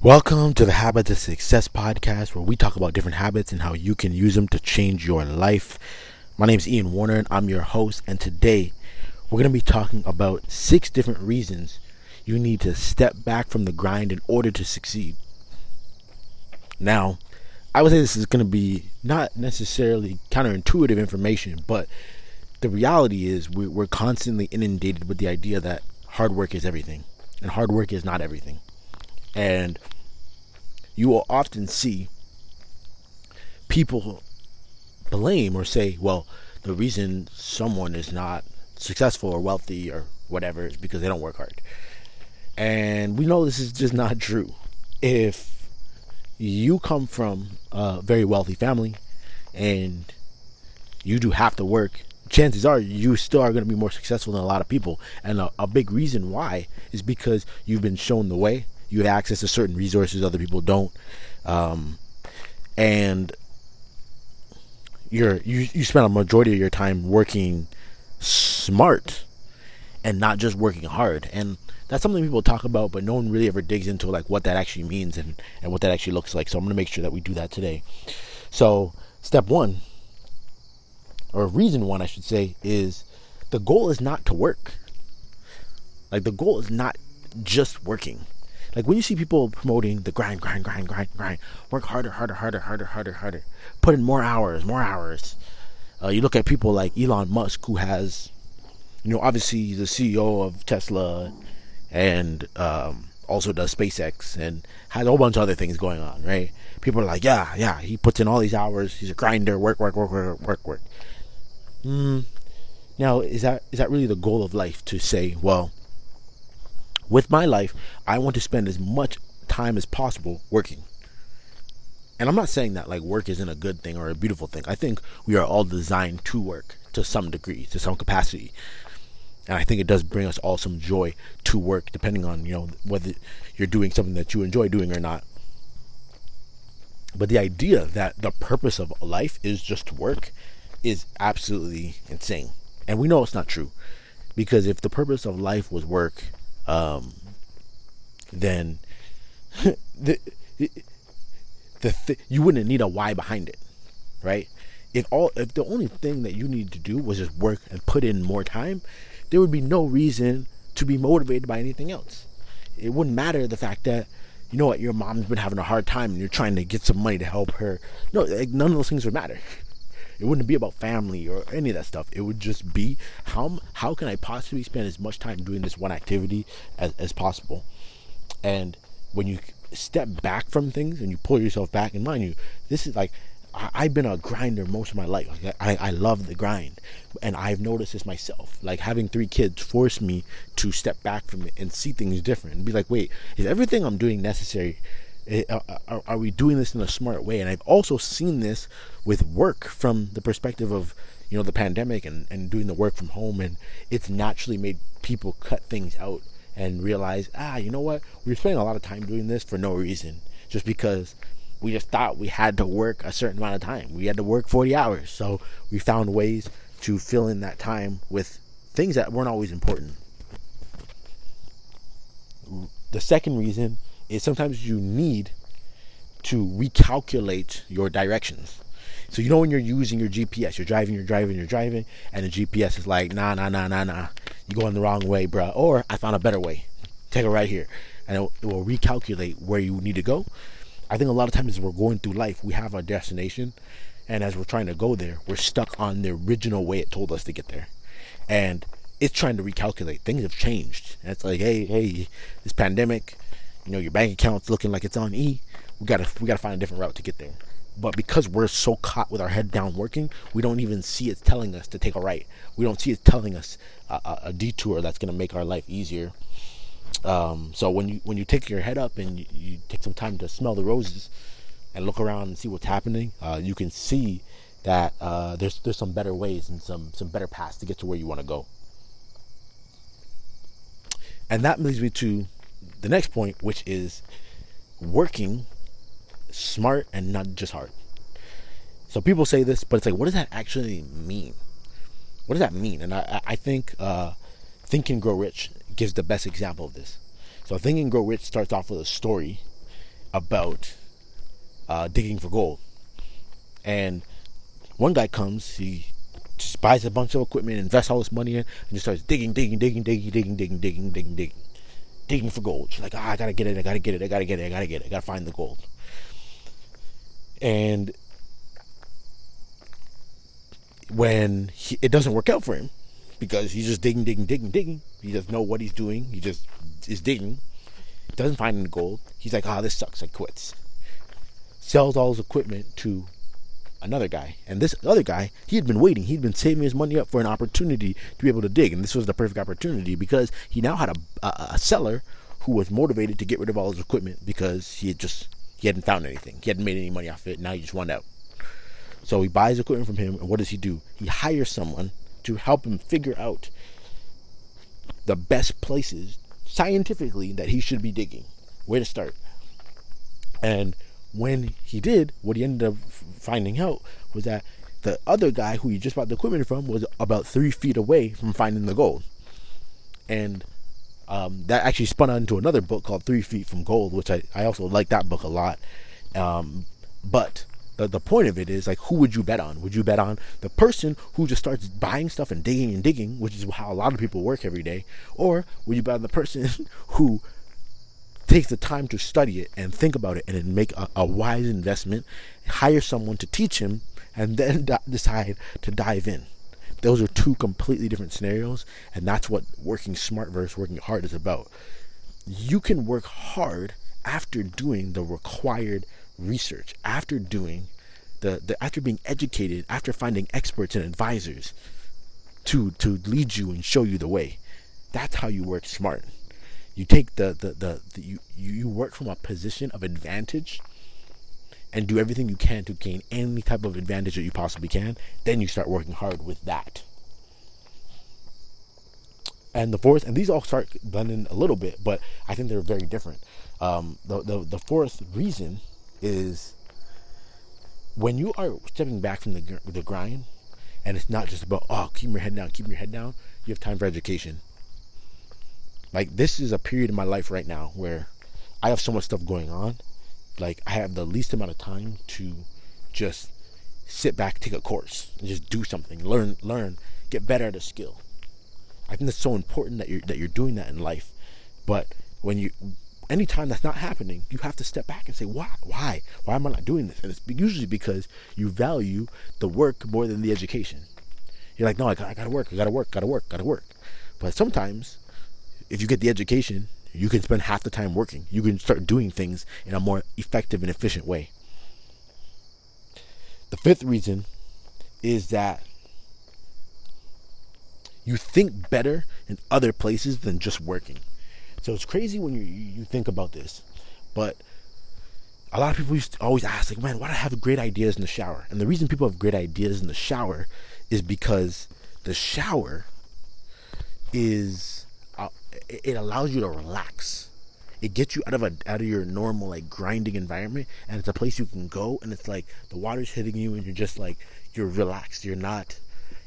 Welcome to the Habits of Success podcast, where we talk about different habits and how you can use them to change your life. My name is Ian Warner, and I'm your host. And today, we're going to be talking about six different reasons you need to step back from the grind in order to succeed. Now, I would say this is going to be not necessarily counterintuitive information, but the reality is we're constantly inundated with the idea that hard work is everything, and hard work is not everything. And you will often see people blame or say, well, the reason someone is not successful or wealthy or whatever is because they don't work hard. And we know this is just not true. If you come from a very wealthy family and you do have to work, chances are you still are going to be more successful than a lot of people. And a, a big reason why is because you've been shown the way you have access to certain resources other people don't, um, and you're you you spend a majority of your time working smart and not just working hard. And that's something people talk about but no one really ever digs into like what that actually means and and what that actually looks like. So i'm going to make sure that we do that today. So step one or reason one i should say is the goal is not to work. Like the goal is not just working like when you see people promoting the grind, grind, grind, grind, grind, work harder, harder, harder, harder, harder, harder, put in more hours, more hours. Uh, you look at people like Elon Musk, who has, you know, obviously the CEO of Tesla, and um, also does SpaceX and has a whole bunch of other things going on, right? People are like, yeah, yeah, he puts in all these hours. He's a grinder, work, work, work, work, work, work. Mm. Now, is that is that really the goal of life to say, well, with my life, I want to spend as much time as possible working. And I'm not saying that like work isn't a good thing or a beautiful thing. I think we are all designed to work to some degree, to some capacity. And I think it does bring us all some joy to work, depending on, you know, whether you're doing something that you enjoy doing or not. But the idea that the purpose of life is just to work is absolutely insane. And we know it's not true. Because if the purpose of life was work, um, then the, the, the you wouldn't need a why behind it, right? If all if the only thing that you need to do was just work and put in more time, there would be no reason to be motivated by anything else. It wouldn't matter the fact that you know what your mom's been having a hard time and you're trying to get some money to help her. No, like, none of those things would matter. It wouldn't be about family or any of that stuff. It would just be how how can I possibly spend as much time doing this one activity as, as possible. And when you step back from things and you pull yourself back, and mind you, this is like I, have been a grinder most of my life. Like, I, I love the grind, and I've noticed this myself. Like having three kids forced me to step back from it and see things different and be like, wait, is everything I'm doing necessary are, are we doing this in a smart way? And I've also seen this with work from the perspective of you know the pandemic and, and doing the work from home and it's naturally made people cut things out and realize ah you know what? We are spending a lot of time doing this for no reason just because we just thought we had to work a certain amount of time. We had to work 40 hours. So we found ways to fill in that time with things that weren't always important. The second reason is sometimes you need to recalculate your directions. So you know when you're using your GPS, you're driving, you're driving, you're driving, and the GPS is like, nah, nah, nah, nah, nah, you're going the wrong way, bruh. Or I found a better way. Take it right here, and it, will recalculate where you need to go. I think a lot of times as we're going through life, we have our destination, and as we're trying to go there, we're stuck on the original way it told us to get there, and it's trying to recalculate. Things have changed. And it's like, hey, hey, this pandemic, you know, your bank account's looking like it's on E. We gotta we gotta find a different route to get there. But because we're so caught with our head down working, we don't even see it telling us to take a right. We don't see it telling us a, a, a detour that's gonna make our life easier. Um, so when you when you take your head up and you, you, take some time to smell the roses and look around and see what's happening, uh, you can see that uh, there's there's some better ways and some some better paths to get to where you want to go. And that leads me to the next point, which is working smart and not just hard. So people say this, but it's like, what does that actually mean? What does that mean? And I, I think uh, Think and Grow Rich gives the best example of this. So Think and Grow Rich starts off with a story, about uh, digging for gold. And one guy comes, he just buys a bunch of equipment, invests all this money in, and just starts digging, digging, digging, digging, digging, digging, digging, digging, digging, digging for gold. She's like, ah, I gotta get it, I gotta get it, I gotta get it, I gotta get it, I gotta find the gold. And when he, it doesn't work out for him, because he's just digging, digging, digging, digging. He doesn't know what he's doing. He just is digging. Doesn't find any gold. He's like, ah, oh, this sucks. I quits. Sells all his equipment to another guy. And this other guy, he had been waiting. He'd been saving his money up for an opportunity to be able to dig. And this was the perfect opportunity because he now had a, a, a seller who was motivated to get rid of all his equipment because he had just he hadn't found anything. He hadn't made any money off it. Now he just wanted out. So he buys equipment from him, and what does he do? He hires someone to help him figure out the best places scientifically that he should be digging, where to start. And when he did, what he ended up finding out was that the other guy who he just bought the equipment from was about three feet away from finding the gold. And um, that actually spun out into another book called Three Feet from Gold, which I, I also like that book a lot. Um, but the, the point of it is like who would you bet on would you bet on the person who just starts buying stuff and digging and digging which is how a lot of people work every day or would you bet on the person who takes the time to study it and think about it and then make a, a wise investment hire someone to teach him and then decide to dive in those are two completely different scenarios and that's what working smart versus working hard is about you can work hard after doing the required research, after doing the, the after being educated, after finding experts and advisors to to lead you and show you the way. That's how you work smart. You take the the, the, the you, you work from a position of advantage and do everything you can to gain any type of advantage that you possibly can. Then you start working hard with that. And the fourth, and these all start blending a little bit, but I think they're very different. Um, the, the the fourth reason is when you are stepping back from the the grind, and it's not just about oh keep your head down, keep your head down. You have time for education. Like this is a period in my life right now where I have so much stuff going on. Like I have the least amount of time to just sit back, take a course, just do something, learn, learn, get better at a skill. I think that's so important that you're that you're doing that in life. But when you anytime that's not happening, you have to step back and say, why? Why? Why am I not doing this? And it's usually because you value the work more than the education. You're like, no, I got, I got to work, I got to work, got to work, got to work. But sometimes, if you get the education, you can spend half the time working. You can start doing things in a more effective and efficient way. The fifth reason is that you think better in other places than just working. So it's crazy when you you think about this, but a lot of people used always ask like, man, why do I have great ideas in the shower? And the reason people have great ideas in the shower is because the shower is it allows you to relax. It gets you out of a out of your normal like grinding environment, and it's a place you can go, and it's like the water's hitting you, and you're just like you're relaxed. You're not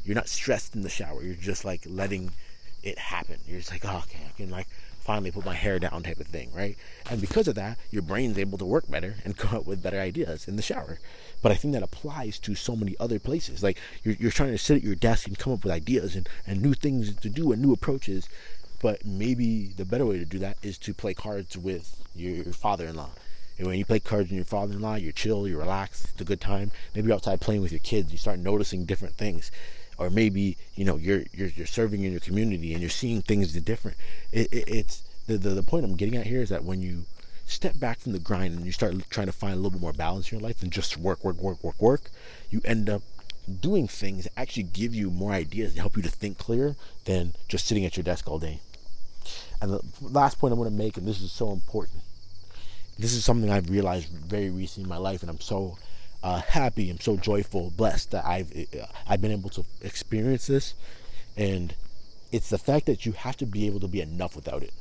you're not stressed in the shower. You're just like letting it happen. You're just like, oh, okay, I can like finally put my hair down type of thing, right? And because of that, your brain's able to work better and come up with better ideas in the shower. But I think that applies to so many other places. Like you're, you're trying to sit at your desk and come up with ideas and, and new things to do and new approaches. But maybe the better way to do that is to play cards with your, father-in-law. And when you play cards with your father-in-law, you're chill, you're relaxed, it's a good time. Maybe you're outside playing with your kids, you start noticing different things or maybe you know you're you're, you're serving in your community and you're seeing things different. It, it, it's the, the the point I'm getting at here is that when you step back from the grind and you start trying to find a little bit more balance in your life than just work, work, work, work, work, you end up doing things that actually give you more ideas to help you to think clearer than just sitting at your desk all day. And the last point I want to make, and this is so important, this is something I've realized very recently in my life, and I'm so uh, happy. I'm so joyful, blessed that I've uh, I've been able to experience this, and it's the fact that you have to be able to be enough without it.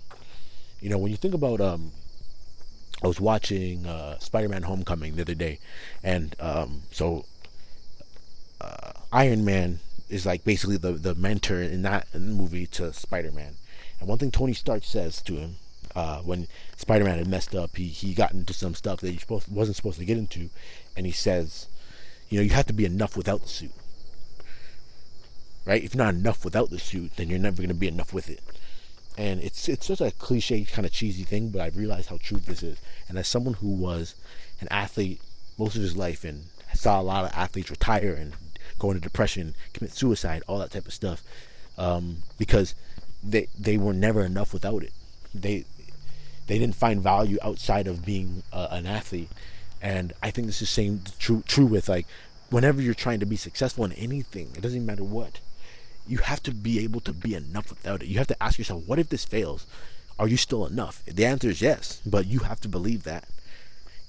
You know, when you think about um, I was watching uh, Spider-Man: Homecoming the other day, and um, so uh, Iron Man is like basically the the mentor in that movie to Spider-Man. And one thing Tony Stark says to him uh, when Spider-Man had messed up, he he got into some stuff that he supposed, wasn't supposed to get into, and he says, you know, you have to be enough without the suit. Right? If you're not enough without the suit, then you're never going to be enough with it. And it's it's such a cliche, kind of cheesy thing, but I've realized how true this is. And as someone who was an athlete most of his life and saw a lot of athletes retire and go into depression, commit suicide, all that type of stuff, um, because they they were never enough without it. They they didn't find value outside of being uh, an athlete, and I think this is same true true with like whenever you're trying to be successful in anything, it doesn't matter what. You have to be able to be enough without it. You have to ask yourself, what if this fails? Are you still enough? The answer is yes, but you have to believe that.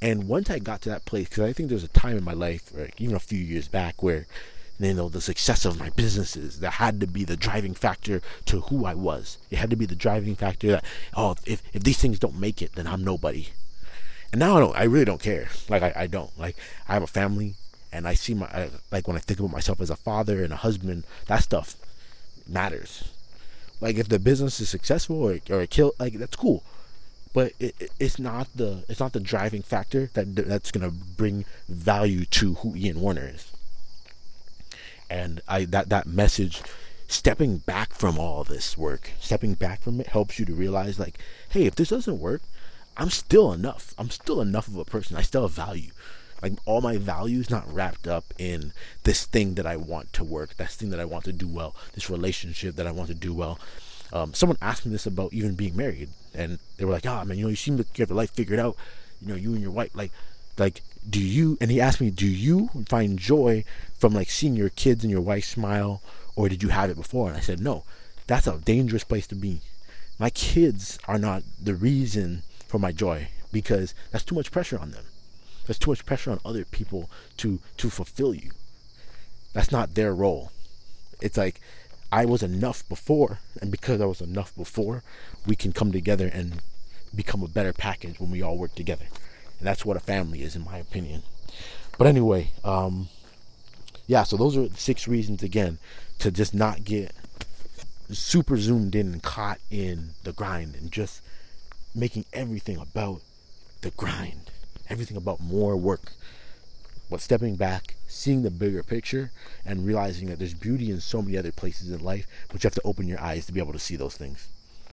And once I got to that place, because I think there's a time in my life, or even a few years back, where you know the success of my businesses that had to be the driving factor to who I was. It had to be the driving factor that oh, if if these things don't make it, then I'm nobody. And now I don't. I really don't care. Like I, I don't. Like I have a family, and I see my I, like when I think about myself as a father and a husband, that stuff matters. Like if the business is successful or or kill, like that's cool but it, it's not the it's not the driving factor that that's to bring value to who Ian Warner is. And I that that message stepping back from all this work, stepping back from it helps you to realize like, hey, if this doesn't work, I'm still enough. I'm still enough of a person. I still have value. Like all my value is not wrapped up in this thing that I want to work, this thing that I want to do well, this relationship that I want to do well. Um, someone asked me this about even being married, and they were like, "Ah, oh, man, you know, you seem like you have your life figured out. You know, you and your wife, like, like, do you?" And he asked me, "Do you find joy from like seeing your kids and your wife smile, or did you have it before?" And I said, "No, that's a dangerous place to be. My kids are not the reason for my joy because that's too much pressure on them. There's too much pressure on other people to to fulfill you. That's not their role. It's like I was enough before, and because I was enough before, we can come together and become a better package when we all work together. And that's what a family is, in my opinion. But anyway, um, yeah, so those are six reasons again to just not get super zoomed in and caught in the grind and just making everything about the grind, everything about more work, but stepping back, seeing the bigger picture, and realizing that there's beauty in so many other places in life, but you have to open your eyes to be able to see those things.